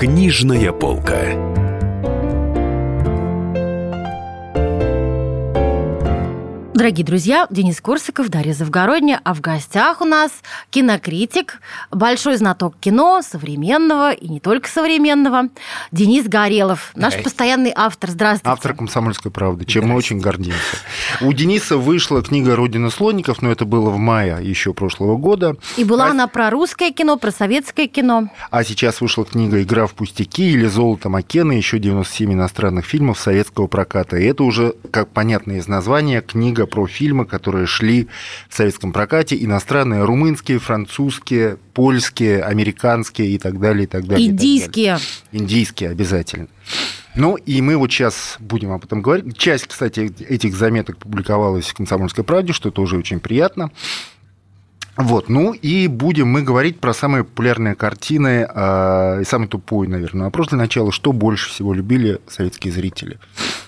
Книжная полка. Дорогие друзья, Денис Корсаков, Дарья Завгородня, а в гостях у нас кинокритик, большой знаток кино, современного и не только современного, Денис Горелов, наш Эй. постоянный автор. Здравствуйте. Автор «Комсомольской правды», чем мы очень гордимся. У Дениса вышла книга «Родина слоников», но это было в мае еще прошлого года. И была а, она про русское кино, про советское кино. А сейчас вышла книга «Игра в пустяки» или «Золото Маккена», еще 97 иностранных фильмов советского проката. И это уже, как понятно из названия, книга про фильмы, которые шли в советском прокате, иностранные, румынские, французские, польские, американские и так далее, и так далее. и так далее. Индийские. Индийские обязательно. Ну, и мы вот сейчас будем об этом говорить. Часть, кстати, этих заметок публиковалась в «Комсомольской правде», что тоже очень приятно. Вот, ну и будем мы говорить про самые популярные картины э, и самый тупой, наверное, вопрос для начала. Что больше всего любили советские зрители?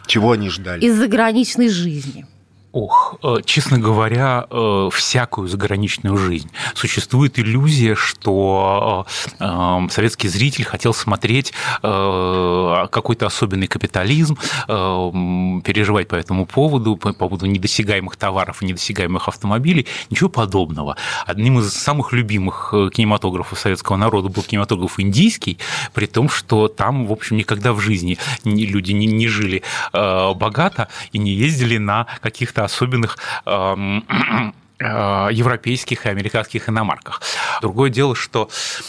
Чего они ждали? Из заграничной жизни. Ох, э, честно говоря, э, всякую заграничную жизнь. Существует иллюзия, что э, э, советский зритель хотел смотреть какой-то особенный капитализм, переживать по этому поводу, по поводу недосягаемых товаров и недосягаемых автомобилей. Ничего подобного. Одним из самых любимых кинематографов советского народа был кинематограф индийский, при том, что там, в общем, никогда в жизни люди не, жили богато и не ездили на каких-то особенных эм, европейских и американских иномарках. Другое дело, что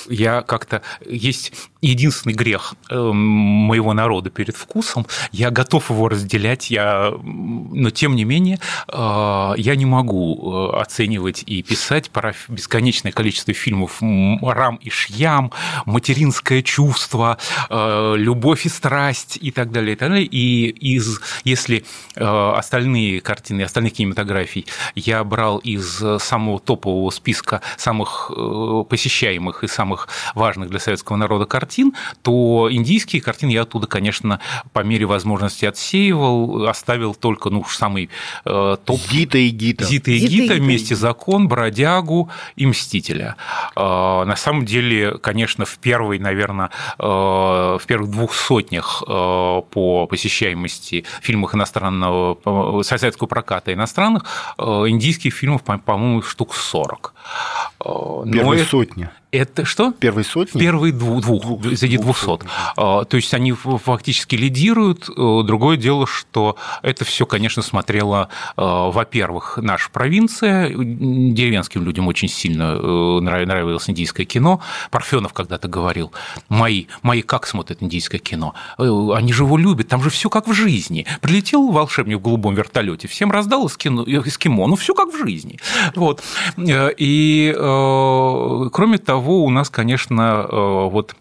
я как-то... Есть единственный грех эм, моего народа перед вкусом, я готов его разделять, я... но тем не менее э, я не могу э, оценивать и писать про бесконечное количество фильмов «Рам и Шьям», «Материнское чувство», э, «Любовь и страсть» и так далее, и так далее. И из, если э, остальные картины, остальных кинематографий я брал из самого топового списка самых э, посещаемых и самых важных для советского народа картин, то индийские картины я оттуда, конечно, по мере возможности отсеивал, оставил только ну, уж самый э, топ Гита и Гита. Зита и Гита Гита. вместе закон, бродягу и мстителя. Э, На самом деле, конечно, в первой, наверное, э, в первых двух сотнях э, по посещаемости фильмах иностранного э, советского проката иностранных э, индийских фильмов, по- по-моему, штук 40. Э, Первые это- сотни. Это что? Первые сотни? Первые двух, двух, Двух- среди двух 200. сотен. А, То есть они фактически лидируют. Э, Другое дело, что это все, конечно, смотрела, э, во-первых, наша провинция. Деревенским людям очень сильно э, нрав- нравилось индийское кино. Парфенов когда-то говорил, мои, мои как смотрят индийское кино? Э, Они же его любят, там же все как в жизни. Прилетел волшебник в голубом вертолете, всем раздал эскимо, ну все как в жизни. Вот. Э, И, э, кроме того, у нас, конечно, э, вот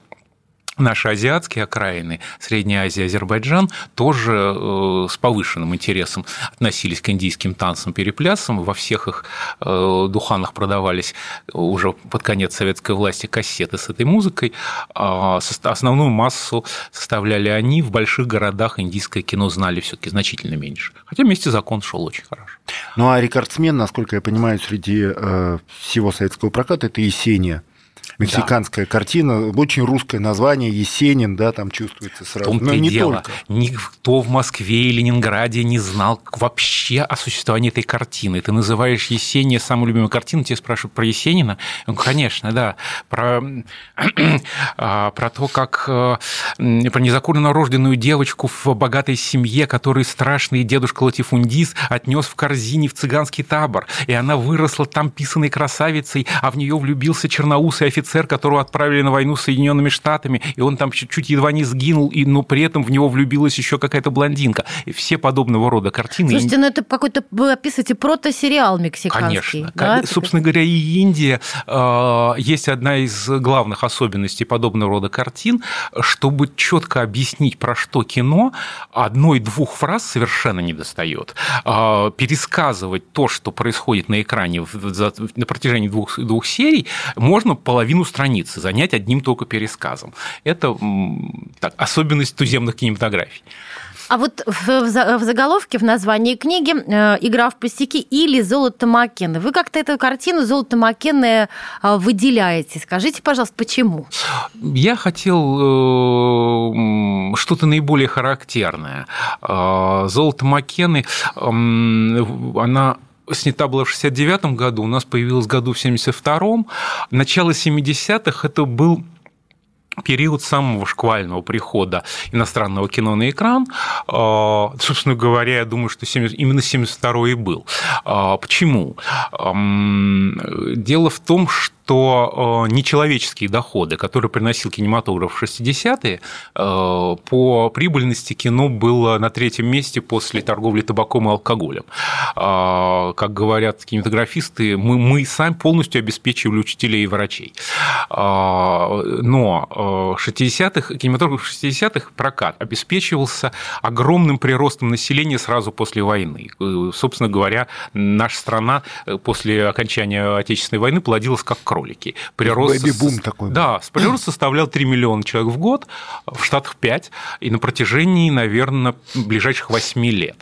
наши азиатские окраины, Средняя Азия, Азербайджан, тоже э, с повышенным интересом относились к индийским танцам, переплясам. Во всех их э, духанах продавались уже под конец советской власти кассеты с этой музыкой. А основную массу составляли они. В больших городах индийское кино знали все таки значительно меньше. Хотя вместе закон шел очень хорошо. Ну, а рекордсмен, насколько я понимаю, среди э, всего советского проката, это Есения. Мексиканская картина, очень русское название, Есенин, да, там чувствуется В сразу. том-то Но и не дело. только. Никто в Москве и Ленинграде не знал вообще о существовании этой картины. Ты называешь Есения самой любимой картиной, тебе спрашивают про Есенина. Ну, конечно, да. Про, а, про то, как э, про незаконно рожденную девочку в богатой семье, которую страшный дедушка Латифундис отнес в корзине в цыганский табор. И она выросла там писаной красавицей, а в нее влюбился черноусый офицер, которого отправили на войну с Соединенными Штатами, и он там чуть-чуть едва не сгинул, и, но при этом в него влюбилась еще какая-то блондинка. И все подобного рода картины. Слушайте, ну это какой-то, вы описываете протосериал мексиканский. Конечно. да? Собственно говоря, и Индия э, есть одна из главных особенностей подобного рода картин, чтобы четко объяснить, про что кино, одной-двух фраз совершенно не достает. Э, пересказывать то, что происходит на экране в- за- на протяжении двух, двух серий, можно половину половину страницы занять одним только пересказом. Это так, особенность туземных кинематографий. А вот в, заголовке, в названии книги э, «Игра в пустяки» или «Золото Маккены». Вы как-то эту картину «Золото Маккены» э, выделяете. Скажите, пожалуйста, почему? Я хотел э, что-то наиболее характерное. «Золото Маккены», она снята была в 69 году, у нас появилась году в 72-м. Начало 70-х это был период самого шквального прихода иностранного кино на экран. А, собственно говоря, я думаю, что 70, именно 72 и был. А, почему? Дело в том, что что э, нечеловеческие доходы, которые приносил кинематограф в 60-е, э, по прибыльности кино было на третьем месте после торговли табаком и алкоголем. А, как говорят кинематографисты, мы, мы сами полностью обеспечивали учителей и врачей. А, но 60-х, э, кинематограф 60-х прокат обеспечивался огромным приростом населения сразу после войны. Собственно говоря, наша страна после окончания Отечественной войны плодилась как кролики. Прирост... Бэби-бум такой. Да, прирост составлял 3 миллиона человек в год, в Штатах 5, и на протяжении, наверное, ближайших 8 лет.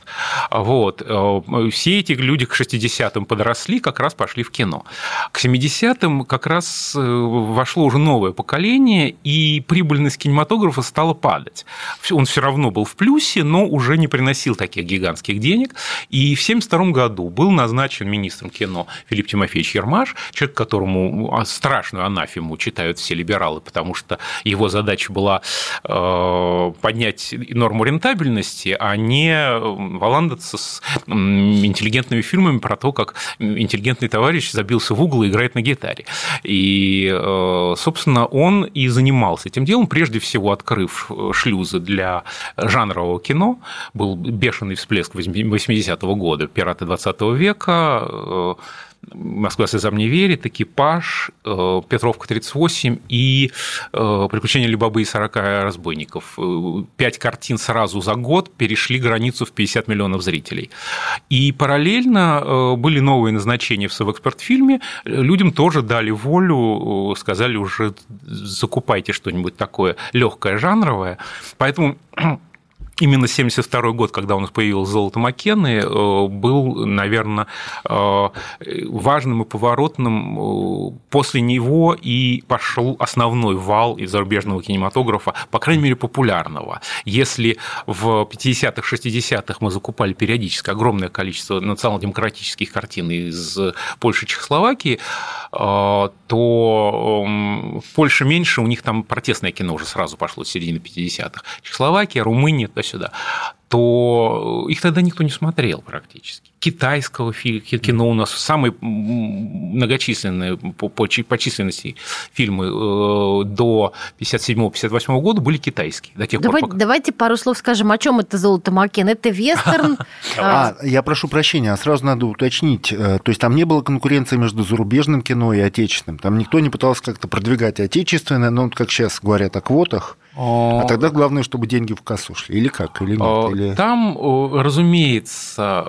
Вот. Э, все эти люди к 60-м подросли, как раз пошли в кино. К 70-м как раз э, вошло уже новое поколение, и прибыльность кинематографа стала падать. Он все равно был в плюсе, но уже не приносил таких гигантских денег. И в 1972 году был назначен министром кино Филипп Тимофеевич Ермаш, человек, которому а, страшную анафему читают все либералы, потому что его задача была э, поднять норму рентабельности, а не валандаться с интеллигентными фильмами про то, как интеллигентный товарищ забился в угол и играет на гитаре. И, э, собственно, он и занимался этим делом, прежде всего открыв шлюзы для жанрового кино. Был бешеный всплеск 80-го года, пираты 20 века, э, Москва слезам не верит, экипаж, э, Петровка 38 и э, приключения Любобы и 40 разбойников. Э, пять картин сразу за год перешли границу в 50 миллионов зрителей. И параллельно были новые назначения в Совэкспертфильме. Людям тоже дали волю, сказали уже закупайте что-нибудь такое легкое, жанровое. Поэтому именно 72 год, когда у нас появилось золото Маккены, э, был, наверное, э, важным и поворотным. Э, после него и пошел основной вал из зарубежного кинематографа, по крайней мере, популярного. Если в 50-х, 60-х мы закупали периодически огромное количество национал-демократических картин из Польши, Чехословакии, то в Польше меньше, у них там протестное кино уже сразу пошло с середины 50-х. Чехословакия, Румыния, то сюда, то их тогда никто не смотрел практически. Китайского кино у нас самые многочисленные по, по, по численности фильмы э, до 57-58 года были китайские. До тех давайте, пор, пока... давайте пару слов скажем, о чем это «Золото Макен». Это вестерн? А, я прошу прощения, а сразу надо уточнить. Э, то есть там не было конкуренции между зарубежным кино и отечественным. Там никто не пытался как-то продвигать отечественное, но, как сейчас говорят о квотах, а тогда главное, чтобы деньги в кассу шли. Или как? Или нет? Или... Там, разумеется,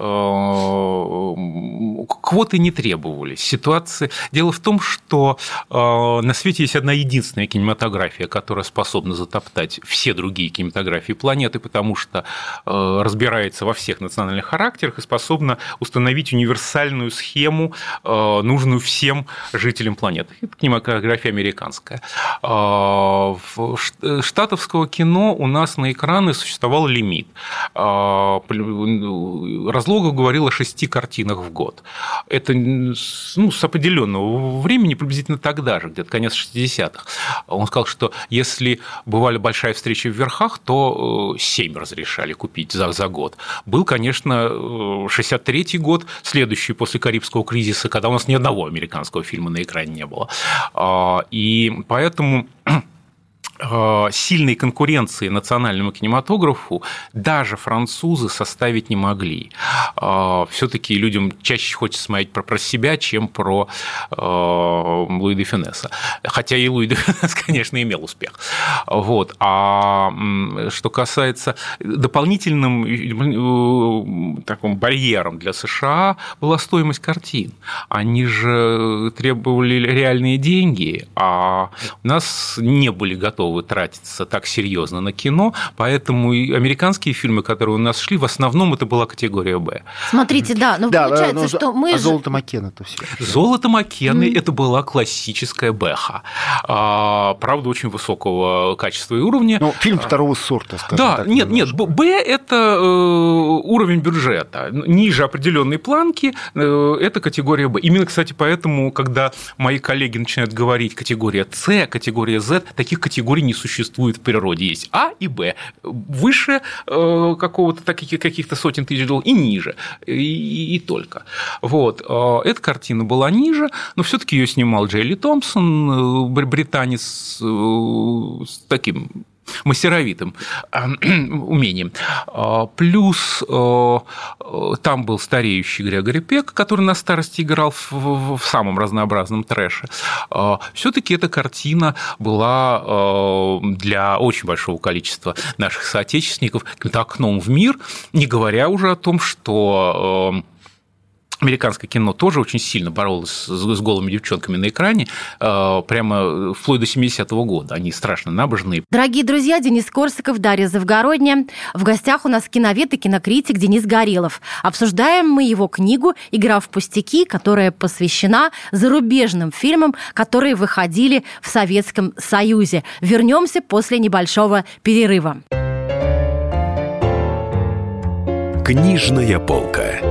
квоты не требовались. Ситуация... Дело в том, что на свете есть одна единственная кинематография, которая способна затоптать все другие кинематографии планеты, потому что разбирается во всех национальных характерах и способна установить универсальную схему, нужную всем жителям планеты. Это кинематография американская штатовского кино у нас на экраны существовал лимит. А, Разлогов говорил о шести картинах в год. Это ну, с определенного времени, приблизительно тогда же, где-то конец 60-х. Он сказал, что если бывали большая встреча в верхах, то 7 э, разрешали купить за, за год. Был, конечно, 63-й э, год, следующий после Карибского кризиса, когда у нас ни одного американского фильма на экране не было. А, и поэтому сильной конкуренции национальному кинематографу даже французы составить не могли. Э, Все-таки людям чаще хочется смотреть про, про себя, чем про э, Луи де Финесса. Хотя и Луи де Финесс, конечно, имел успех. Вот. А что касается дополнительным э, таким барьером для США была стоимость картин. Они же требовали реальные деньги, а у нас не были готовы тратиться так серьезно на кино, поэтому и американские фильмы, которые у нас шли, в основном это была категория Б. Смотрите, да, но да, получается, но, что мы а же... золото Маккена это все. Золото Маккены mm. это была классическая Бэха. А, правда, очень высокого качества и уровня. Ну, фильм второго сорта, скажем да, так. нет, немножко. нет, Б это э, уровень бюджета. Ниже определенной планки э, это категория Б. Именно, кстати, поэтому, когда мои коллеги начинают говорить категория С, категория Z, таких категорий не существует в природе. Есть А и Б. Выше э, какого-то каких-то сотен тысяч долларов и ниже. И, и, только. Вот. Эта картина была ниже, но все-таки ее снимал Джейли Томпсон, британец с таким мастеровитым э, умением. А, плюс э, там был стареющий Грегори Пек, который на старости играл в, самом разнообразном трэше. А, Все-таки эта картина была э, для очень большого количества наших соотечественников каким-то окном в мир, не говоря уже о том, что американское кино тоже очень сильно боролось с голыми девчонками на экране, э, прямо вплоть до 70-го года. Они страшно набожные. Дорогие друзья, Денис Корсаков, Дарья Завгородня. В гостях у нас киновед и кинокритик Денис Горелов. Обсуждаем мы его книгу «Игра в пустяки», которая посвящена зарубежным фильмам, которые выходили в Советском Союзе. Вернемся после небольшого перерыва. Книжная полка.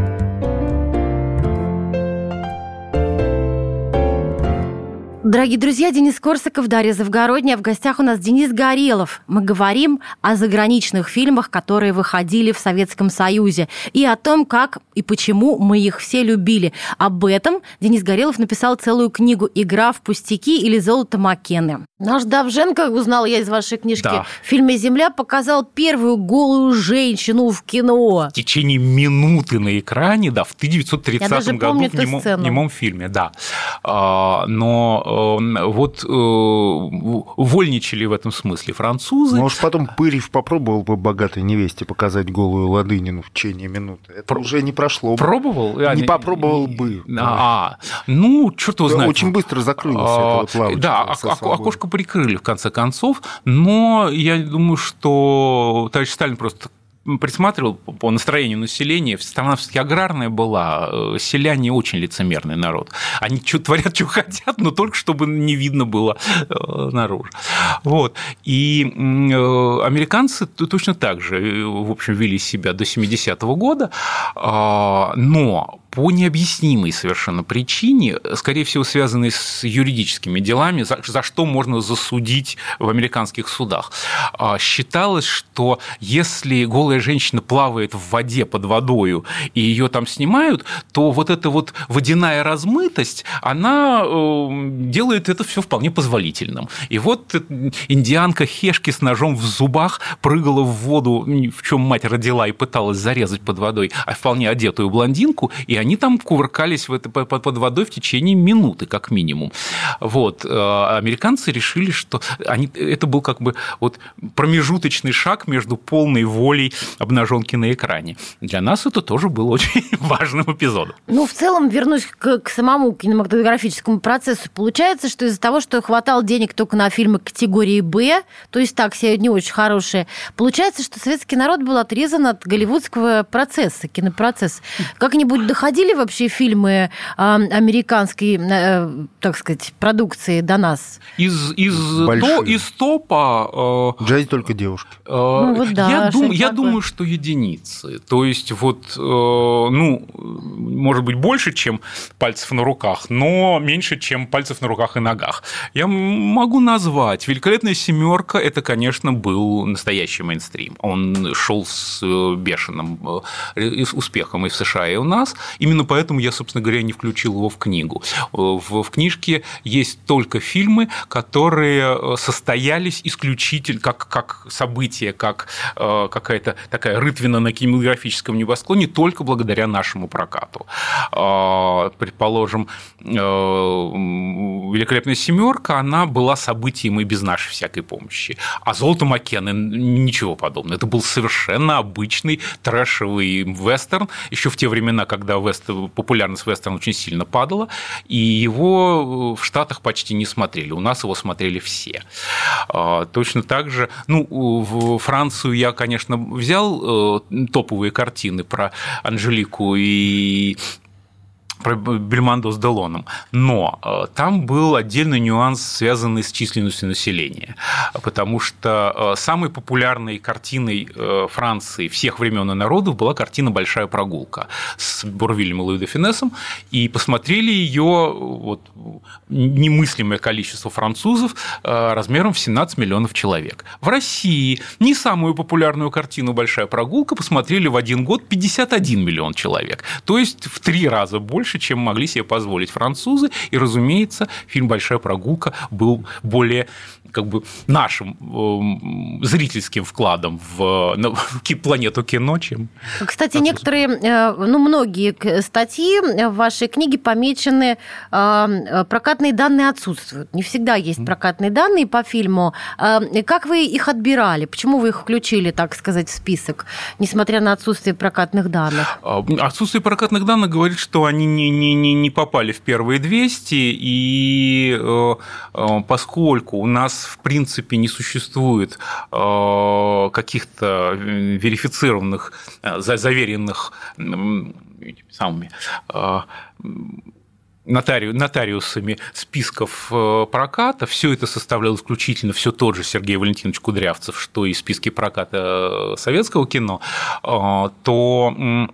Дорогие друзья, Денис Корсаков, Дарья Завгородняя. В гостях у нас Денис Горелов. Мы говорим о заграничных фильмах, которые выходили в Советском Союзе, и о том, как и почему мы их все любили. Об этом Денис Горелов написал целую книгу «Игра в пустяки» или «Золото Маккены». Наш Давженко, узнал я из вашей книжки, да. в фильме «Земля» показал первую голую женщину в кино. В течение минуты на экране, да, в 1930 году в немом, немом фильме, да. А, но вот э, вольничали в этом смысле французы. Может, потом Пырев попробовал бы богатой невесте показать голую ладынину в течение минуты. Это Про... уже не прошло. Пробовал? Не а, попробовал бы. А, ну, черт его знает. Очень быстро закрылось а, это вот Да, окошко прикрыли в конце концов, но я думаю, что товарищ Сталин просто присматривал по настроению населения, страна все-таки аграрная была, э, селяне очень лицемерный народ. Они что творят, что хотят, но только чтобы не видно было э, наружу. Вот. И э, американцы точно так же, в общем, вели себя до 70-го года, а, но по необъяснимой совершенно причине, скорее всего, связанной с юридическими делами, за, за что можно засудить в американских судах. А, считалось, что если голая женщина плавает в воде под водою и ее там снимают, то вот эта вот водяная размытость, она э, делает это все вполне позволительным. И вот индианка Хешки с ножом в зубах прыгала в воду, в чем мать родила и пыталась зарезать под водой, а вполне одетую блондинку, и они там кувыркались в это, под водой в течение минуты, как минимум. Вот. Э, американцы решили, что они, это был как бы вот промежуточный шаг между полной волей обнаженки на экране. Для нас это тоже было очень важным эпизодом. Ну, в целом, вернусь к, к самому кинематографическому процессу. Получается, что из-за того, что хватало денег только на фильмы категории «Б», то есть так все не очень хорошие, получается, что советский народ был отрезан от голливудского процесса, кинопроцесса. Как-нибудь доходил доходили вообще фильмы американской, так сказать, продукции до нас? Из, из, то, из топа... Джази только девушки. Ну, вот да, я, дум, я думаю, что единицы. То есть вот, ну, может быть, больше, чем пальцев на руках, но меньше, чем пальцев на руках и ногах. Я могу назвать. «Великолепная семерка» – это, конечно, был настоящий мейнстрим. Он шел с э, бешеным э, успехом и в США, и у нас. Именно поэтому я, собственно говоря, не включил его в книгу. В, в книжке есть только фильмы, которые э, состоялись исключительно как, как событие, как какая-то такая рытвина на кинематографическом небосклоне только благодаря нашему прокату. Предположим, великолепная семерка, она была событием и без нашей всякой помощи. А золото Маккены ничего подобного. Это был совершенно обычный трэшевый вестерн, еще в те времена, когда вест... популярность вестерна очень сильно падала, и его в Штатах почти не смотрели. У нас его смотрели все. А, точно так же, ну, в Францию я, конечно, взял э, топовые картины про Анжелику и про Бельмондо с Делоном. Но э, там был отдельный нюанс, связанный с численностью населения, потому что э, самой популярной картиной э, Франции всех времен и народов была картина «Большая прогулка» с Бурвилем и Луи Финесом, и посмотрели ее вот, немыслимое количество французов размером в 17 миллионов человек. В России не самую популярную картину «Большая прогулка» посмотрели в один год 51 миллион человек, то есть в три раза больше больше, чем могли себе позволить французы. И, разумеется, фильм «Большая прогулка» был более как бы нашим э, зрительским вкладом в, в планету кино, чем... Кстати, французы. некоторые, э, ну, многие статьи в вашей книге помечены, э, прокатные данные отсутствуют. Не всегда есть прокатные данные по фильму. Как вы их отбирали? Почему вы их включили, так сказать, в список, несмотря на отсутствие прокатных данных? А, отсутствие прокатных данных говорит, что они не не, не, не попали в первые 200, и э, э, поскольку у нас, в принципе, не существует э, каких-то верифицированных, заверенных самыми нотари... нотариусами списков проката. Все это составлял исключительно все тот же Сергей Валентинович Кудрявцев, что и списки проката советского кино, то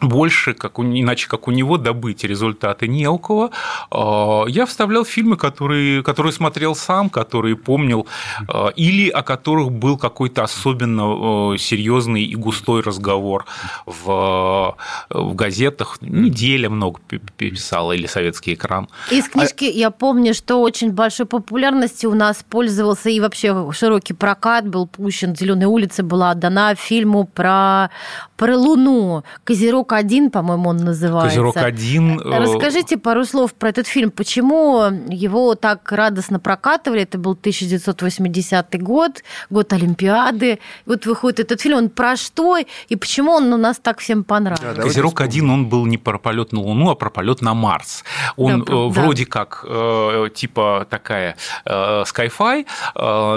больше, как у, иначе как у него, добыть результаты не у кого. А, я вставлял фильмы, которые, которые смотрел сам, которые помнил, а, или о которых был какой-то особенно серьезный и густой разговор в, в газетах. Неделя много писала, или советский экран. Из книжки а... я помню, что очень большой популярностью у нас пользовался и вообще широкий прокат был пущен. Зеленая улица была отдана фильму про, про Луну. Козерог Козерог-1, по-моему, он называется. Козерог-1. Э, Расскажите пару слов про этот фильм. Почему его так радостно прокатывали? Это был 1980 год, год Олимпиады. Вот выходит этот фильм, он про что и почему он у нас так всем понравился? Да, Козерог-1, он был не про полет на Луну, а про полет на Марс. Он да, э, вроде да. как э, типа такая sci-fi,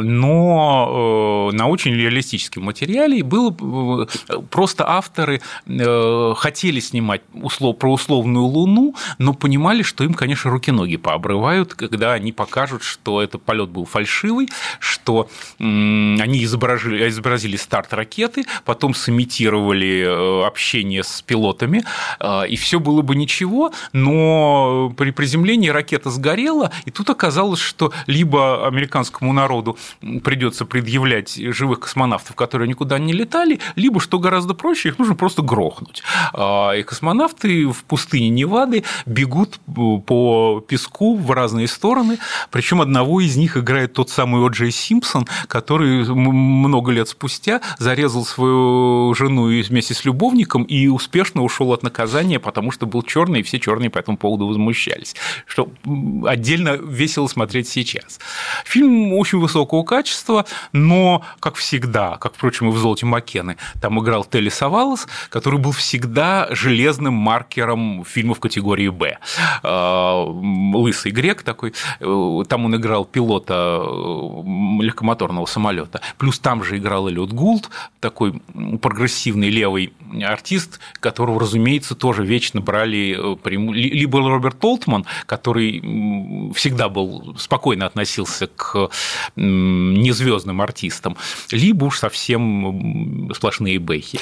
но на очень реалистическом материале. И было просто авторы хотели снимать услов, про условную Луну, но понимали, что им, конечно, руки-ноги пообрывают, когда они покажут, что этот полет был фальшивый, что они изобразили, изобразили старт ракеты, потом сымитировали э, общение с пилотами, э, и все было бы ничего, но при приземлении ракета сгорела, и тут оказалось, что либо американскому народу придется предъявлять живых космонавтов, которые никуда не летали, либо, что гораздо проще, их нужно просто грохнуть. А, и космонавты в пустыне Невады бегут по песку в разные стороны, причем одного из них играет тот самый О'Джей Симпсон, который много лет спустя зарезал свою жену вместе с любовником и успешно ушел от наказания, потому что был черный, и все черные по этому поводу возмущались. Что отдельно весело смотреть сейчас. Фильм очень высокого качества, но, как всегда, как, впрочем, и в «Золоте Маккены», там играл Телли Савалос, который был всегда железным маркером фильмов категории «Б». А, лысый грек такой, э, там он играл пилота э, легкомоторного самолета. Плюс там же играл Эллиот Гулд, такой прогрессивный левый артист, которого, разумеется, тоже вечно брали э, либо Роберт Толтман, который всегда был спокойно относился к незвездным артистам, либо уж совсем сплошные бэхи.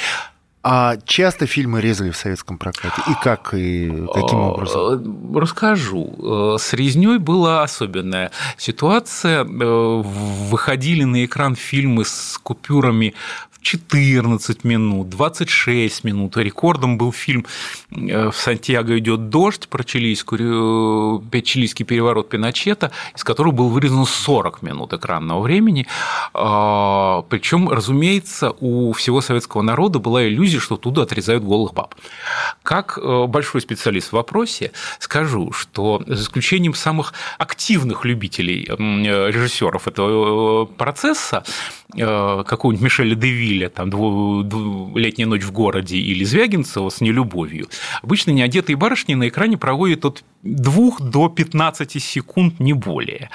А часто фильмы резали в советском прокате? И как, и каким образом? Расскажу. С резней была особенная ситуация. Э, выходили на экран фильмы с купюрами 14 минут, 26 минут. Рекордом был фильм э, «В Сантьяго идет дождь» про чилийскую, э, чилийский переворот Пиночета, из которого был вырезан 40 минут экранного времени. А, Причем, разумеется, у всего советского народа была иллюзия, что туда отрезают голых баб. Как э, большой специалист в вопросе скажу, что за исключением самых активных любителей режиссеров этого процесса, какого-нибудь Мишеля Деви Вилля, там, «Летняя ночь в городе» или Звягинцева с «Нелюбовью», обычно неодетые барышни на экране проводят от 2 до 15 секунд, не более.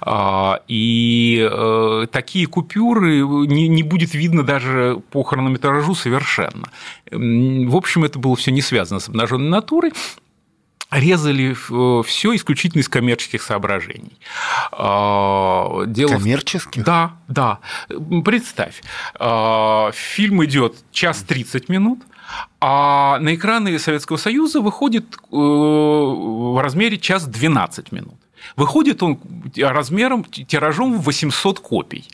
А, и э, такие купюры не будет видно даже по хронометражу совершенно. В общем, это было все не связано с обнаженной натурой резали э, все исключительно из коммерческих соображений. А, дело коммерческих? Да, да. Представь, а, фильм идет час 30 минут, а на экраны Советского Союза выходит э, в размере час 12 минут. Выходит он размером, тиражом в 800 копий.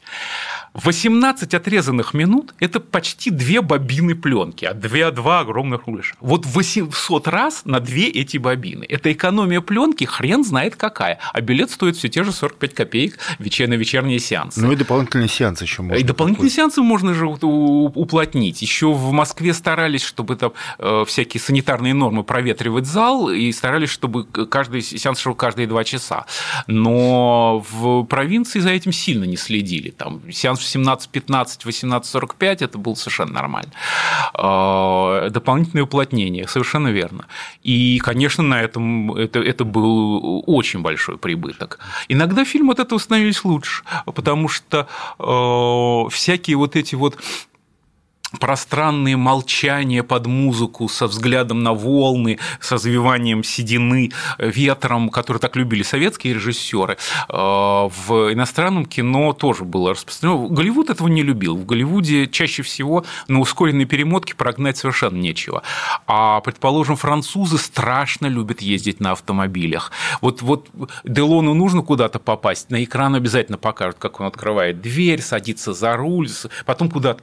18 отрезанных минут – это почти две бобины пленки, а две, два огромных рулиша. Вот 800 раз на две эти бобины. Это экономия пленки хрен знает какая. А билет стоит все те же 45 копеек на вечерние сеансы. Ну и дополнительный сеанс еще можно. И дополнительные сеансы можно же уплотнить. Еще в Москве старались, чтобы там э, всякие санитарные нормы проветривать зал, и старались, чтобы каждый сеанс шел каждые два часа. Но в провинции за этим сильно не следили. Там сеанс 17-15, 18-45 это было совершенно нормально. А, дополнительное уплотнение, совершенно верно. И, конечно, на этом это, это был очень большой прибыток. Иногда фильмы от этого становились лучше, потому что э, всякие вот эти вот пространные молчания под музыку со взглядом на волны, с развиванием седины ветром, которые так любили советские режиссеры, э, в иностранном кино тоже было распространено. Голливуд этого не любил. В Голливуде чаще всего на ускоренной перемотке прогнать совершенно нечего. А, предположим, французы страшно любят ездить на автомобилях. Вот, вот Делону нужно куда-то попасть, на экран обязательно покажут, как он открывает дверь, садится за руль, потом куда-то...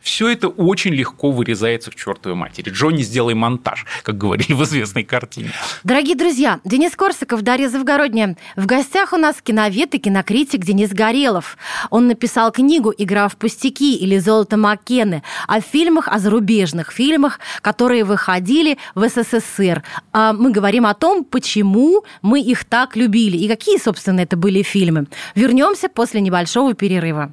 Все это очень легко вырезается к чертовой матери. Джонни, сделай монтаж, как говорили в известной картине. Дорогие друзья, Денис Корсаков, Дарья Завгородняя. В гостях у нас киновед и кинокритик Денис Горелов. Он написал книгу «Игра в пустяки» или «Золото Маккены» о фильмах, о зарубежных фильмах, которые выходили в СССР. А мы говорим о том, почему мы их так любили и какие, собственно, это были фильмы. Вернемся после небольшого перерыва.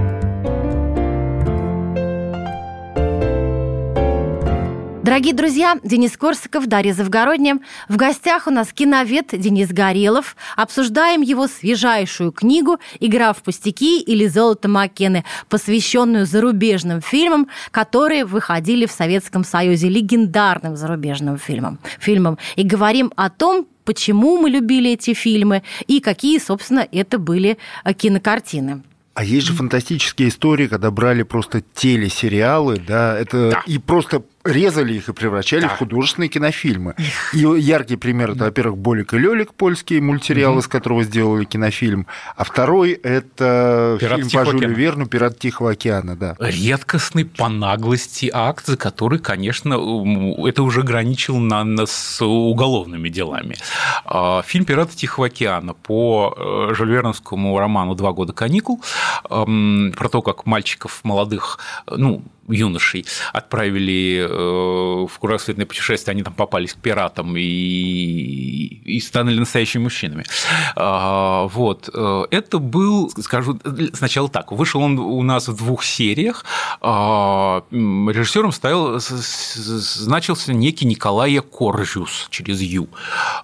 Дорогие друзья, Денис Корсаков, Дарья Завгородняя. В гостях у нас киновед Денис Горелов. Обсуждаем его свежайшую книгу «Игра в пустяки» или «Золото Маккены», посвященную зарубежным фильмам, которые выходили в Советском Союзе, легендарным зарубежным фильмам. фильмам. И говорим о том, почему мы любили эти фильмы и какие, собственно, это были э, кинокартины. А есть же фантастические истории, когда брали просто телесериалы, да, это да. и просто резали их и превращали в художественные кинофильмы. И яркий пример это, во-первых, Болик и Лёлик, польский мультсериал, из которого сделали кинофильм. А второй это «Пират фильм Тихого по Жюлю океана». Верну «Пират Тихого океана», да. редкостный по наглости акт, за который, конечно, это уже граничил на, на- с уголовными делами. А, Фильм «Пираты Тихого океана» по э, Жюль Верновскому роману «Два года каникул» про то, как мальчиков молодых, ну, юношей отправили э, в кругосветное путешествие, они там попались к пиратам и, и стали настоящими мужчинами. А, Вот. Э, Это был, скажу, сначала так, вышел он у нас в двух сериях. А, Режиссером стоял, с- с- значился некий Николай Коржус через Ю.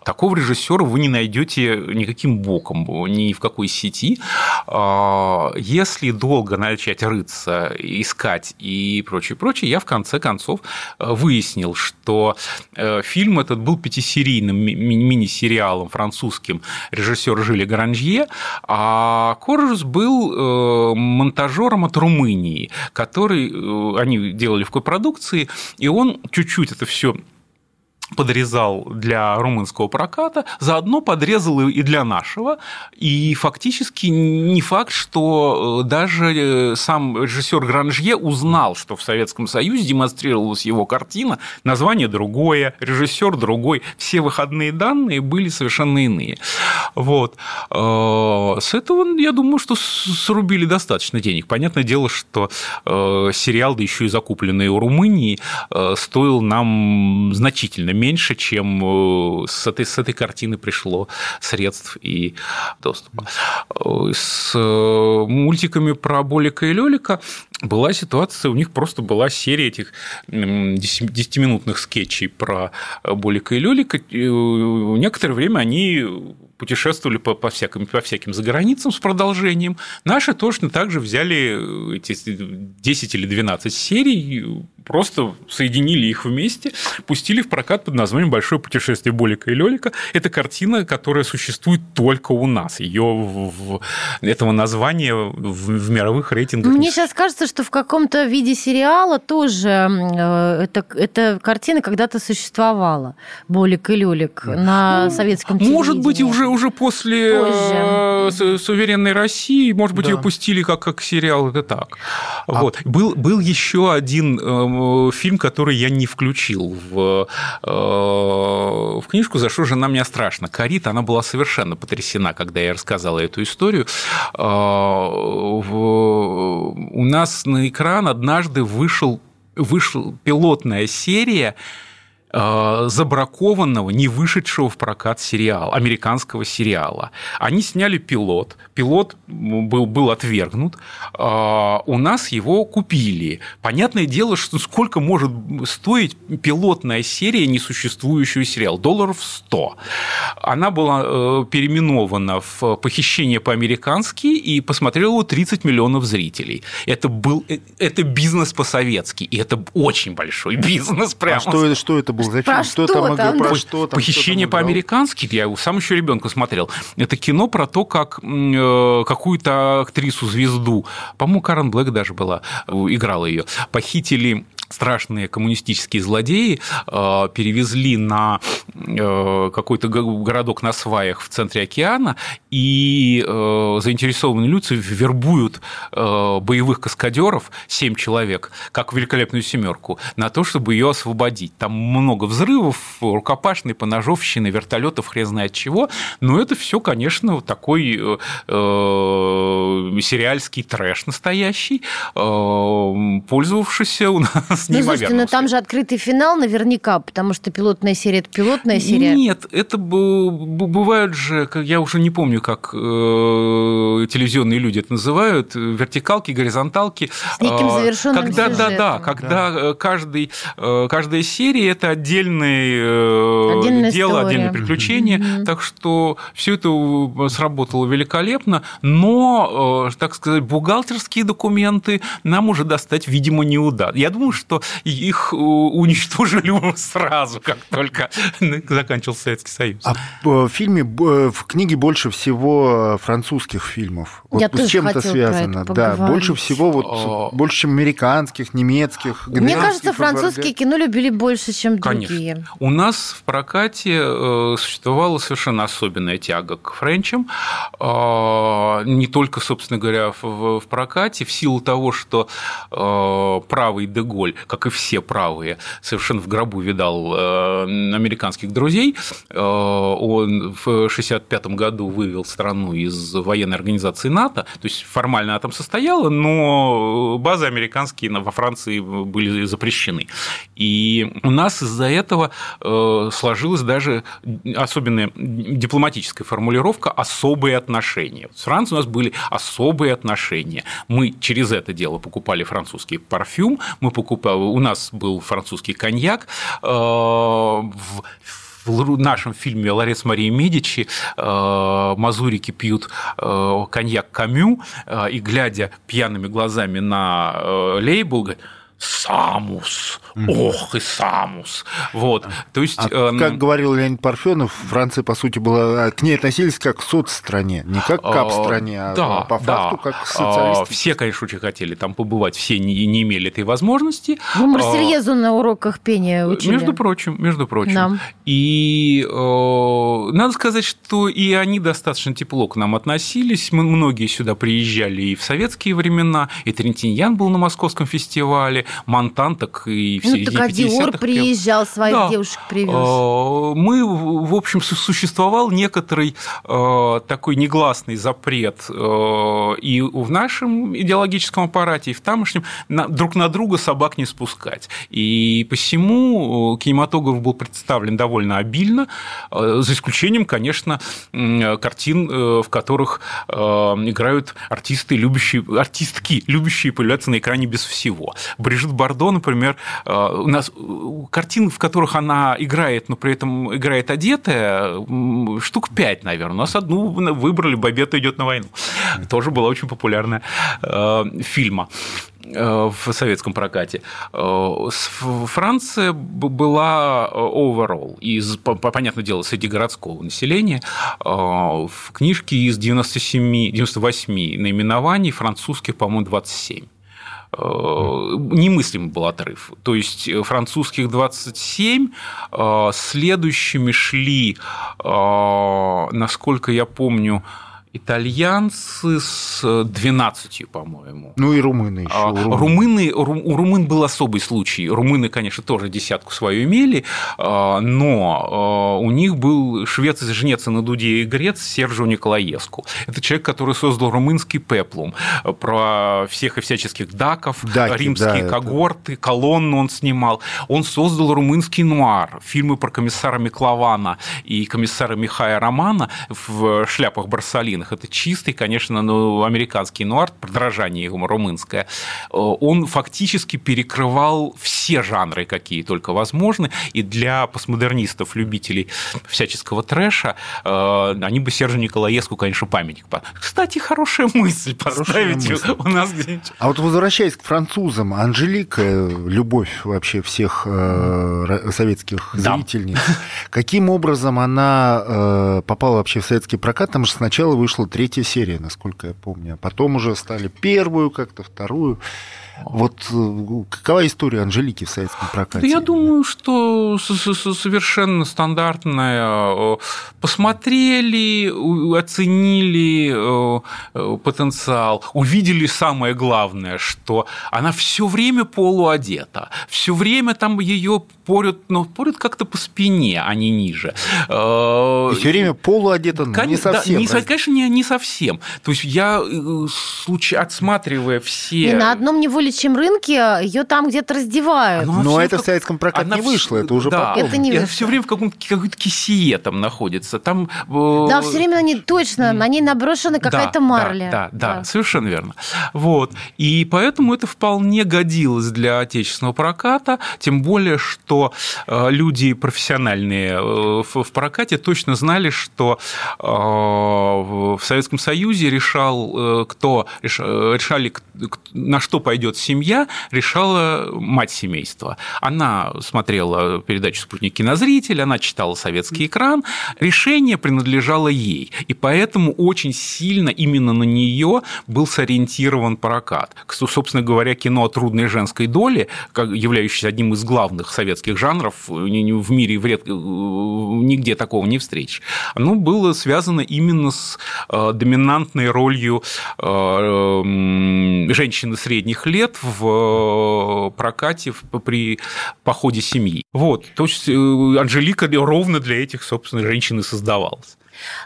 Такого режиссера вы не найдете никаким боком, ни в какой сети. А, Если долго начать рыться, искать и прочее, прочее, я в конце концов э, выяснил, что э, фильм этот был пятисерийным ми- ми- мини-сериалом французским. Режиссер Жили Гранжье, а Коржус был э, монтажером от Румынии, который они делали в копродукции, и он чуть-чуть это все подрезал для румынского проката, заодно подрезал и для нашего. И фактически не факт, что э, даже э, сам режиссер Гранжье узнал, что в Советском Союзе демонстрировалась его картина, название другое, режиссер другой, все выходные данные были совершенно иные. Вот. Э, С этого, я думаю, что срубили достаточно денег. Понятное дело, что сериал, да еще и закупленный у Румынии, стоил нам значительно меньше, чем э, с этой, с этой картины пришло средств и доступа. Э, С э, мультиками про Болика и Лёлика была ситуация, у них просто была серия этих м, 10-минутных скетчей про Болика и Лёлика. Некоторое время они путешествовали по, по, всяким, по всяким заграницам с продолжением. Наши точно так же взяли эти 10 или 12 серий, просто соединили их вместе, пустили в прокат под названием «Большое путешествие Болика и Лёлика». Это картина, которая существует только у нас. Ее в, в- этого названия в, в мировых рейтингах Мне не сейчас кажется, что в каком-то виде сериала тоже э, эта, эта картина когда-то существовала. Болик и Люлик на советском телевидении. Ну, Может быть, и уже, уже после Позже. э, су- суверенной России, может быть, Да. ее пустили как, как сериал, это так. Вот. Был, был еще один э, фильм, который я не включил в, э, в книжку «За что жена меня страшно». Карита, она была совершенно потрясена, когда я рассказала эту историю. Э, у нас на экран однажды вышел, вышел пилотная серия э, забракованного, не вышедшего в прокат сериала, американского сериала. Они сняли пилот, пилот был, был отвергнут, а, у нас его купили. Понятное дело, что сколько может стоить пилотная серия несуществующего сериала? Долларов 100. Она была э, переименована в «Похищение по-американски» и посмотрело его 30 миллионов зрителей. Это был э, это бизнес по-советски, и это очень большой бизнес. Прямо А что, это- что это был за Про что там там? Про да? что там? Похищение по-американски, я его сам еще ребенка смотрел. Это кино про то, как э, какую-то актрису-звезду, по-моему, Карен Блэк даже была, э, играла ее, похитили страшные коммунистические злодеи, э, перевезли на э, какой-то го- городок на сваях в центре океана, и э, заинтересованные люди вербуют боевых каскадеров, 7 человек, как великолепную семерку, на то, чтобы ее освободить. Там много взрывов, рукопашной, поножовщины, вертолетов, хрен знает чего. Но это все, конечно, такой сериальский трэш настоящий, пользовавшийся у нас Ну, слушайте, неимоверным ну там же открытый финал наверняка, потому что пилотная серия – это пилотная серия. нет, это бывают же, я уже не помню, как э, телевизионные люди это называют, вертикалки, горизонталки. С неким А, завершенным когда, Да, да, сюжетом. когда э, каждый, э, каждая серия это отдельное Отдельная дело, история. отдельное приключение. Мгм. Так что все это сработало великолепно, но, так сказать, бухгалтерские документы нам уже достать, видимо, не удастся. Я думаю, что что их уничтожили сразу, как только заканчивался Советский Союз. А в фильме, в книге больше всего французских фильмов. Вот Я с чем это связано? это да, больше всего вот больше, чем американских, немецких. Мне кажется, французские кино любили больше, чем Конечно. другие. У нас в прокате э, существовала совершенно особенная тяга к френчам. Э, Не только, собственно говоря, в, прокате, в силу того, что э, правый Деголь, как и все правые, совершенно в гробу видал э, американских друзей. Э, Он в 1965 году вывел страну из военной организации НАТО, то есть формально она там состояла, но базы американские во Франции были запрещены. И у нас из-за этого э, сложилась даже особенная дипломатическая формулировка «особые отношения». С Францией у нас были особые отношения. Мы через это дело покупали французский парфюм, мы покупали, у нас был французский коньяк, э, в в нашем фильме «Ларец Марии Медичи» э, мазурики пьют э, коньяк Камю, и, глядя пьяными глазами на лейбл, Самус, ох и Самус. Вот, то есть... А эм, как говорил Леонид Парфенов, Франция, по сути, была к ней относились как к соцстране, не как к кап-стране, а да, по факту да. как к А, социалистической. Все, конечно, очень хотели там побывать, все не, не имели этой возможности. Ну, А, Марсельезу на уроках пения учили. Между прочим, между прочим. Да. И э, надо сказать, что и они достаточно тепло к нам относились. Мы многие сюда приезжали и в советские времена, и Трентиньян был на московском фестивале, Монтан так и в Ну, так а Диор 50-х пел. приезжал, своих Да. девушек привез. Э, Мы, в общем, су- существовал некоторый э, такой негласный запрет э, и в нашем идеологическом аппарате, и в тамошнем друг на друга собак не спускать. И посему кинематограф был представлен довольно обильно, за исключением, конечно, картин, в которых играют артисты, любящие, артистки, любящие появляться на экране без всего. Брижит Бардо, например, э, у нас картин, в которых она играет, но при этом играет одетая, штук пять, наверное. У нас одну выбрали «Бабета идет на войну». Тоже была очень популярная э, фильма э, в советском прокате. Франция была overall, из, по- по- понятное дело, среди городского населения. В книжке из 97, 98 наименований французских, по-моему, 27 э, немыслимый был отрыв. То есть э, французских 27, э, следующими шли, насколько я помню, итальянцы с 12, по-моему. Ну и румыны еще. А, Румыны, ру- у румын был особый случай. Румыны, конечно, тоже десятку свою имели, а, но а, у них был швец из Жнеца на Дуде и Грец Сержио Николаеску. Это человек, который создал румынский пеплум про всех и всяческих даков, Даки, римские да, это- когорты, колонну он снимал. Он создал румынский нуар, фильмы про комиссара Миклована и комиссара Михая Романа в шляпах барсалинах. Это чистый, конечно, ну, американский нуар, подражание ему румынское. Э, Он фактически перекрывал все жанры, какие только возможны, и для постмодернистов, любителей всяческого трэша, э, они бы Сержу Николаеску, конечно, памятник. по- Кстати, хорошая мысль Хорошая поставить мысль. у нас где-нибудь. А вот возвращаясь к французам, Анжелика, любовь вообще всех э, советских Да. зрительниц, каким образом она э, попала вообще в советский прокат? Там же сначала вышла третья серия, насколько я помню, а потом уже стали первую как-то, вторую. Вот э, какова история Анжелики в советском прокате? Да я думаю, что совершенно стандартная. Э, Посмотрели, оценили э, потенциал, увидели самое главное, что она все время полуодета, все время там ее порят, ну, порят как-то по спине, а не ниже. И все время полуодета, но не Конечно, да, совсем. не раз- конечно, не, не совсем. То есть я, случай, отсматривая все... И на одном неволичьем рынке ее там где-то раздевают. Она Но это как- в советском прокате не вышло, это уже да, потом. Это не она вышло. все время в каком-то какой-то кисее там находится. Там, э, Да, все время ней точно, на ней наброшена какая-то да, марля. Да, да, да, совершенно верно. Вот. И поэтому это вполне годилось для отечественного проката, тем более, что э, люди профессиональные э, в в прокате точно знали, что в Советском Союзе решал, кто реш- решали, на что пойдет живет семья, решала мать семейства. Она смотрела передачу «Спутник кинозритель», она читала советский экран, решение принадлежало ей, и поэтому очень сильно именно на нее был сориентирован прокат. Собственно говоря, кино о трудной женской доле, являющееся одним из главных советских жанров, в мире вред... нигде такого не встретишь, оно было связано именно с э, доминантной ролью э, женщины средних лет в прокате при походе семьи. Вот, то есть э, Анжелика ровно для этих, собственно, женщин и создавалась.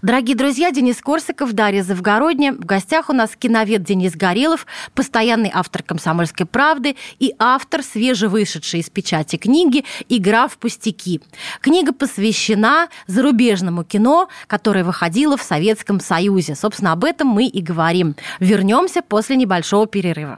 Дорогие друзья, Денис Корсаков, Дарья Завгородня. В гостях у нас киновед Денис Горелов, постоянный автор «Комсомольской правды» и автор свежевышедшей из печати книги «Игра в пустяки». Книга посвящена зарубежному кино, которое выходило в Советском Союзе. Собственно, об этом мы и говорим. Вернемся после небольшого перерыва.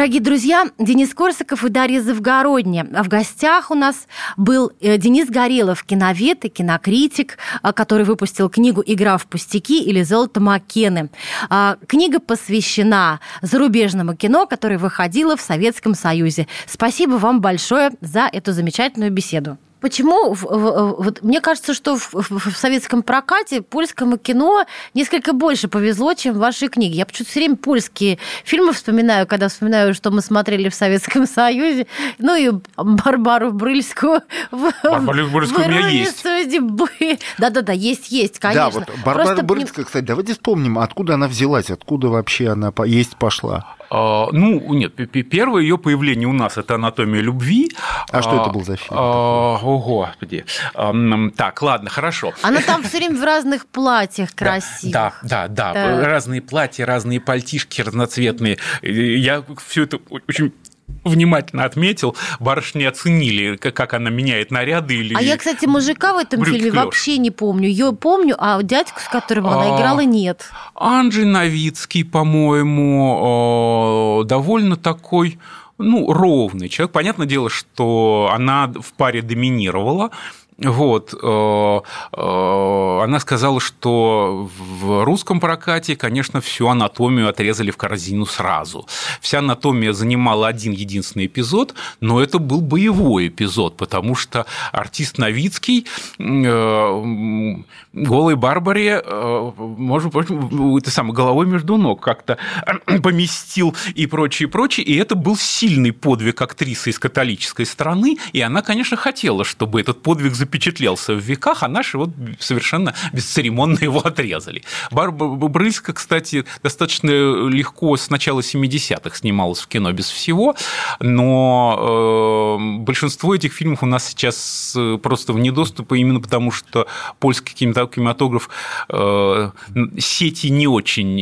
Дорогие друзья, Денис Корсаков и Дарья Завгородня. В гостях у нас был э, Денис Горелов, киновед и кинокритик, э, который выпустил книгу «Игра в пустяки» или «Золото Маккены». А, книга посвящена зарубежному кино, которое выходило в Советском Союзе. Спасибо вам большое за эту замечательную беседу. Почему? Вот, мне кажется, что в, в, в советском прокате польскому кино несколько больше повезло, чем в вашей книге. Я почему-то все время польские фильмы вспоминаю, когда вспоминаю, что мы смотрели в Советском Союзе. Ну и Барбару Брыльскую. Барбару Брыльскую у меня есть. Да-да-да, есть, есть, конечно. Да, вот Барбара Брыльская, кстати, давайте вспомним, откуда она взялась, откуда вообще она есть пошла. А, ну, нет, первое ее появление у нас это анатомия любви. А что это был за фильм? А, о, господи. Так, ладно, хорошо. Она там все время в разных платьях красивых. Да, да, да, да. Разные платья, разные пальтишки разноцветные. Я все это очень внимательно отметил, барышни оценили, как она меняет наряды. Или... А я, кстати, мужика в этом фильме клёш. вообще не помню. Ее помню, а дядьку, с которым а... она играла, нет. Анджей Новицкий, по-моему, довольно такой ну, ровный человек. Понятное дело, что она в паре доминировала, вот. Э, э, она сказала, что в русском прокате, конечно, всю анатомию отрезали в корзину сразу. Вся анатомия занимала один единственный эпизод, но это был боевой эпизод, потому что артист Новицкий э, голой Барбаре, может быть, это самое, головой между ног как-то поместил и прочее, прочее. И это был сильный подвиг актрисы из католической страны, и она, конечно, хотела, чтобы этот подвиг запечатлелся в веках, а наши вот совершенно бесцеремонно его отрезали. Барбара Брыльска, кстати, достаточно легко с начала 70-х снималась в кино без всего, но э, большинство этих фильмов у нас сейчас э, просто вне доступа именно потому, что польский кинематограф э, сети не очень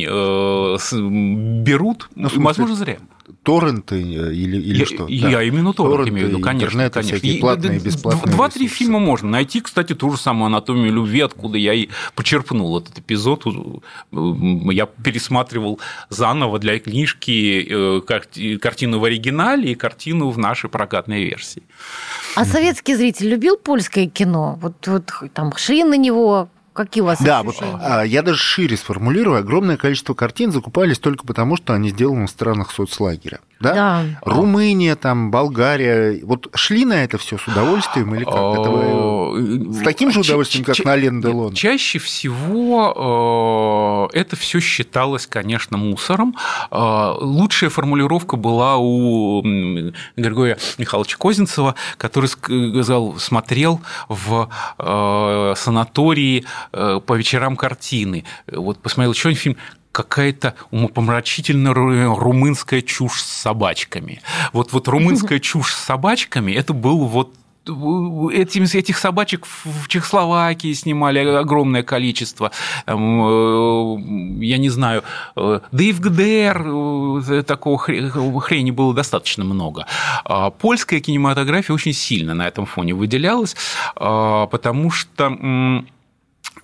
берут, ну, возможно, зря торренты э, или, или я, что? Я да. именно торренты, торренты имею в виду, конечно. конечно. Всякие платные, и, бесплатные. Два-три фильма можно найти, кстати, ту же самую «Анатомию любви», откуда я и почерпнул этот эпизод. Я пересматривал заново для книжки э, картину в оригинале и картину в нашей прокатной версии. А советский зритель любил польское кино? Вот, вот там шли на него, Какие у вас Да, вот, а, я даже шире сформулирую. Огромное количество картин закупались только потому, что они сделаны в странах соцлагеря. Да? да. Румыния, там, Болгария. Вот шли на это все с удовольствием или как? Это вы... С таким же удовольствием, как на Лен Делон? Чаще всего э, это все считалось, конечно, мусором. Э, лучшая формулировка была у Григория Михайловича Козинцева, который сказал, смотрел в э, санатории по вечерам картины. Вот посмотрел еще один фильм какая-то умопомрачительно румынская чушь с собачками. Вот, вот румынская чушь с собачками – это был вот этим, этих собачек в Чехословакии снимали огромное количество. Я не знаю, да и в ГДР такого хрени было достаточно много. А польская кинематография очень сильно на этом фоне выделялась, потому что а,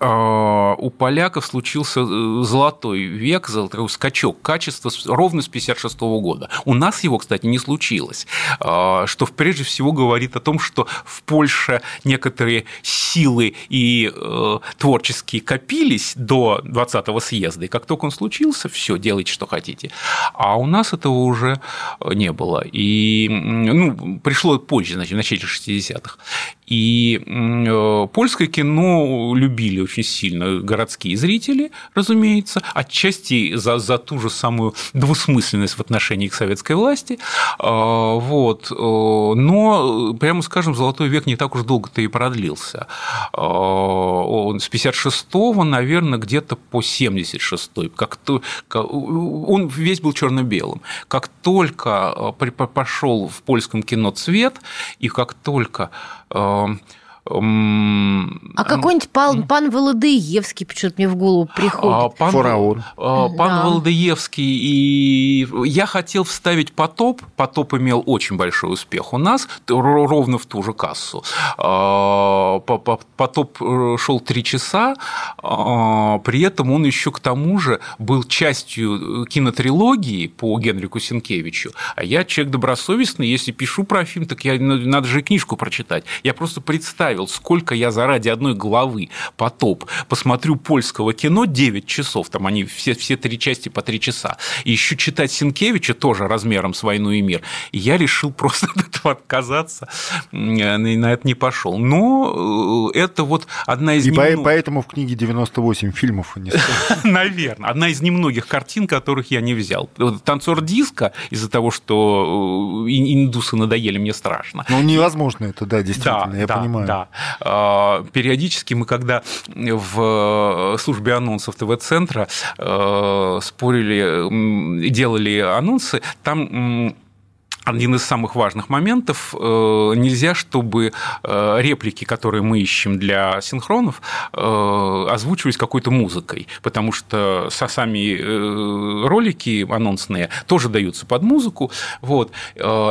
у поляков случился э, золотой век, золотой скачок качества ровно с 1956 года. У нас его, кстати, не случилось, а, что прежде всего говорит о том, что в Польше некоторые силы и э, творческие копились до 20-го съезда, и как только он случился, все, делайте, что хотите. А у нас этого уже не было. И ну, пришло позже, значит, в начале 60-х. И э, польское кино любили очень сильно городские зрители, разумеется, отчасти за, за ту же самую двусмысленность в отношении к советской власти. А, вот. Э, но, прямо скажем, золотой век не так уж долго-то и продлился. А, с 56-го, наверное, где-то по 76-й. Как то, он весь был черно-белым. Как только э, пошел в польском кино цвет, и как только Um, а какой-нибудь пан, пан Володыевский почему-то мне в голову приходит. А, пан, Фараон. А, пан да. Володыевский. И я хотел вставить потоп. Потоп имел очень большой успех у нас, ровно в ту же кассу. А, потоп э, шел три часа, при этом он еще к тому же был частью кинотрилогии по Генрику Сенкевичу. А я человек добросовестный, если пишу про фильм, так я, надо же и книжку прочитать. Я просто представил представил, сколько я заради одной главы потоп посмотрю польского кино 9 часов, там они все, все три части по 3 часа, и еще читать Синкевича тоже размером с «Войну и мир», и я решил просто от этого отказаться, и на это не пошел. Но э, это вот одна из... И немногих... поэтому в книге 98 фильмов не Наверное. Одна из немногих картин, которых я не взял. «Танцор диска» из-за того, что э, индусы надоели, мне страшно. Ну, невозможно это, да, действительно, да, я да, понимаю. Да, а, периодически мы, когда в службе анонсов ТВ-центра э, спорили, делали анонсы, там один из самых важных моментов. Э, нельзя, чтобы э, реплики, которые мы ищем для синхронов, э, озвучивались какой-то музыкой, потому что сами ролики анонсные тоже даются под музыку. Вот.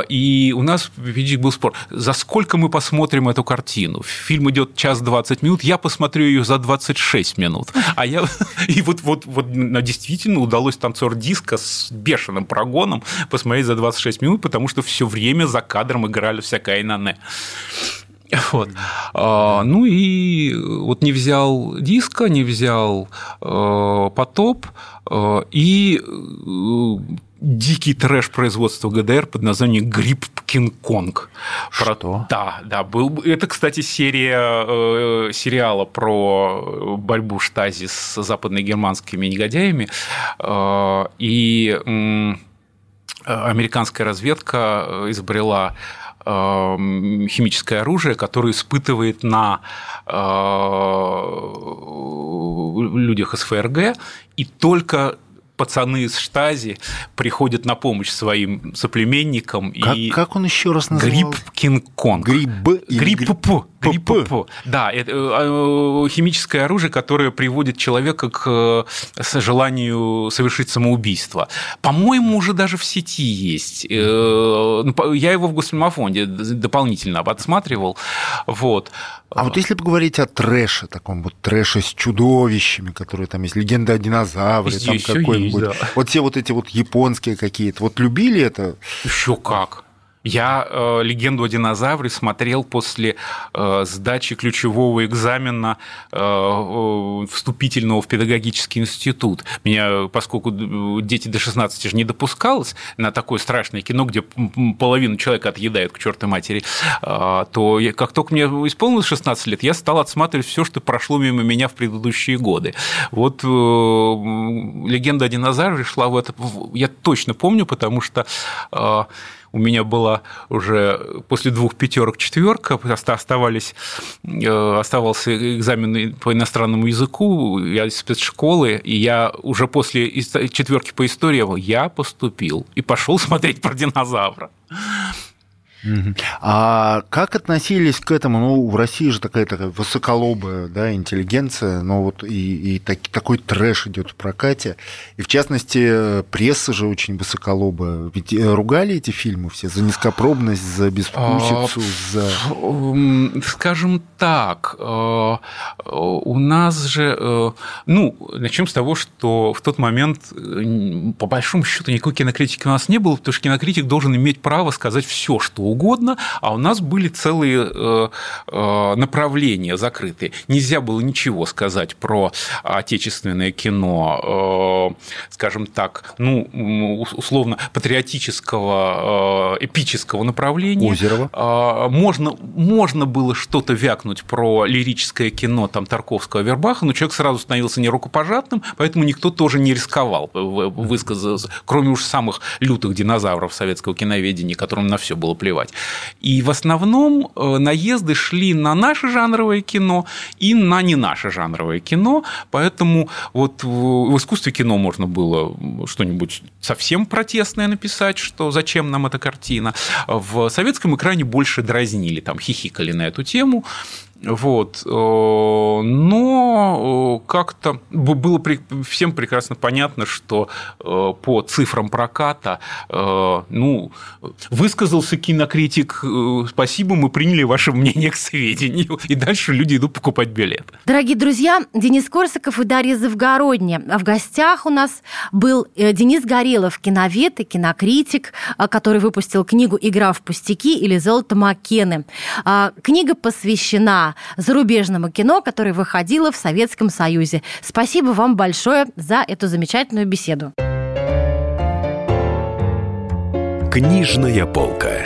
И у нас видите, был спор, за сколько мы посмотрим эту картину. Фильм идет час 20 минут, я посмотрю ее за 26 минут. А я... И вот, вот, вот действительно удалось танцор диска с бешеным прогоном посмотреть за 26 минут, потому потому что все время за кадром играли всякое инане. Вот. А, ну и вот не взял диска, не взял э, потоп, э, и э, дикий трэш производства ГДР под названием «Грипп Кинг-Конг». Что? Да, да. Был... Это, кстати, серия э, сериала про борьбу Штази с западно-германскими негодяями. Э, и э, американская разведка э, изобрела э, химическое оружие, которое испытывает на э, людях из ФРГ, и только пацаны из Штази приходят на помощь своим соплеменникам. Как, и как он еще раз называл? Грипп Кинг-Конг. Грипп Грипп Грипп Да, это э, химическое оружие, которое приводит человека к желанию совершить самоубийство. По-моему, уже даже в сети есть. Э, ну, я его в Госфильмофонде дополнительно отсматривал. Вот. А вот если поговорить о трэше, таком вот трэше с чудовищами, которые там есть, легенда о динозавре, там какой-нибудь. Да. Вот все вот эти вот японские какие-то. Вот любили это? Еще как. Я э, «Легенду о динозавре» смотрел после э, сдачи ключевого экзамена э, вступительного в педагогический институт. Меня, поскольку дети до 16 же не допускалось на такое страшное кино, где половину человека отъедают к чертовой матери, э, то я, как только мне исполнилось 16 лет, я стал отсматривать все, что прошло мимо меня в предыдущие годы. Вот э, «Легенда о динозавре» шла в это... Я точно помню, потому что э, у меня была уже после двух пятерок четверка, оставались, э, оставался экзамен по иностранному языку, я из спецшколы, и я уже после четверки по истории я поступил и пошел смотреть про динозавра. А как относились к этому? Ну, в России же такая, такая высоколобая да, интеллигенция, но вот и, и так, такой трэш идет в прокате. И в частности, пресса же очень высоколобая. Ведь э, ругали эти фильмы все за низкопробность, за безвкусицу, А, за... Скажем так, э, у нас же, э, ну, начнем с того, что в тот момент, по большому счету, никакой кинокритики у нас не было, потому что кинокритик должен иметь право сказать все, что угодно, а у нас были целые э, э, направления закрытые. Нельзя было ничего сказать про отечественное кино, э, скажем так, ну, условно, патриотического, эпического направления. Озерова. А, Можно, можно было что-то вякнуть про лирическое кино там, Тарковского, Вербаха, но человек сразу становился нерукопожатным, поэтому никто тоже не рисковал высказаться, кроме уж самых лютых динозавров советского киноведения, которым на все было плевать. И в основном э, наезды шли на наше жанровое кино и на не наше жанровое кино, поэтому вот в искусстве кино можно было что-нибудь совсем протестное написать, что зачем нам эта картина. В советском экране больше дразнили, там хихикали на эту тему. Вот. э, Но э, как-то было всем прекрасно понятно, что э, по цифрам проката, ну, высказался кинокритик, спасибо, мы приняли ваше мнение к сведению, и дальше люди идут покупать билет. Дорогие друзья, Денис Корсаков и Дарья Завгородня. А в гостях у нас был Денис Горелов, киновед и кинокритик, который выпустил книгу «Игра в пустяки» или «Золото Маккены». А, Книга посвящена зарубежному кино, которое выходило в Советском Союзе. Спасибо вам большое за эту замечательную беседу. Книжная полка.